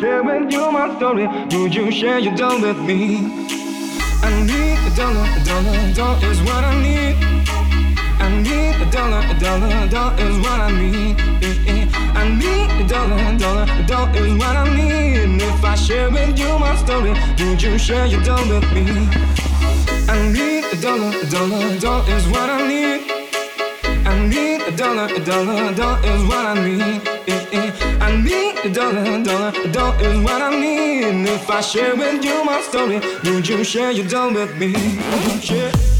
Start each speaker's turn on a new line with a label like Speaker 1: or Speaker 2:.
Speaker 1: share with you my story. Would you share your dough with me? I need a dollar, a dollar, a dollar is what I need. I need a dollar, a dollar, a dollar is what I need. I need a dollar, a dollar, a dollar is what I need. If I share with you my story, would you share your dough with me? I need a dollar, a dollar, a dollar is what I need. Dollar, a dollar, a dollar is what I need. Eh, eh. I need a dollar, a dollar, a dollar is what I need. If I share with you my story, would you share your dough with me? Share?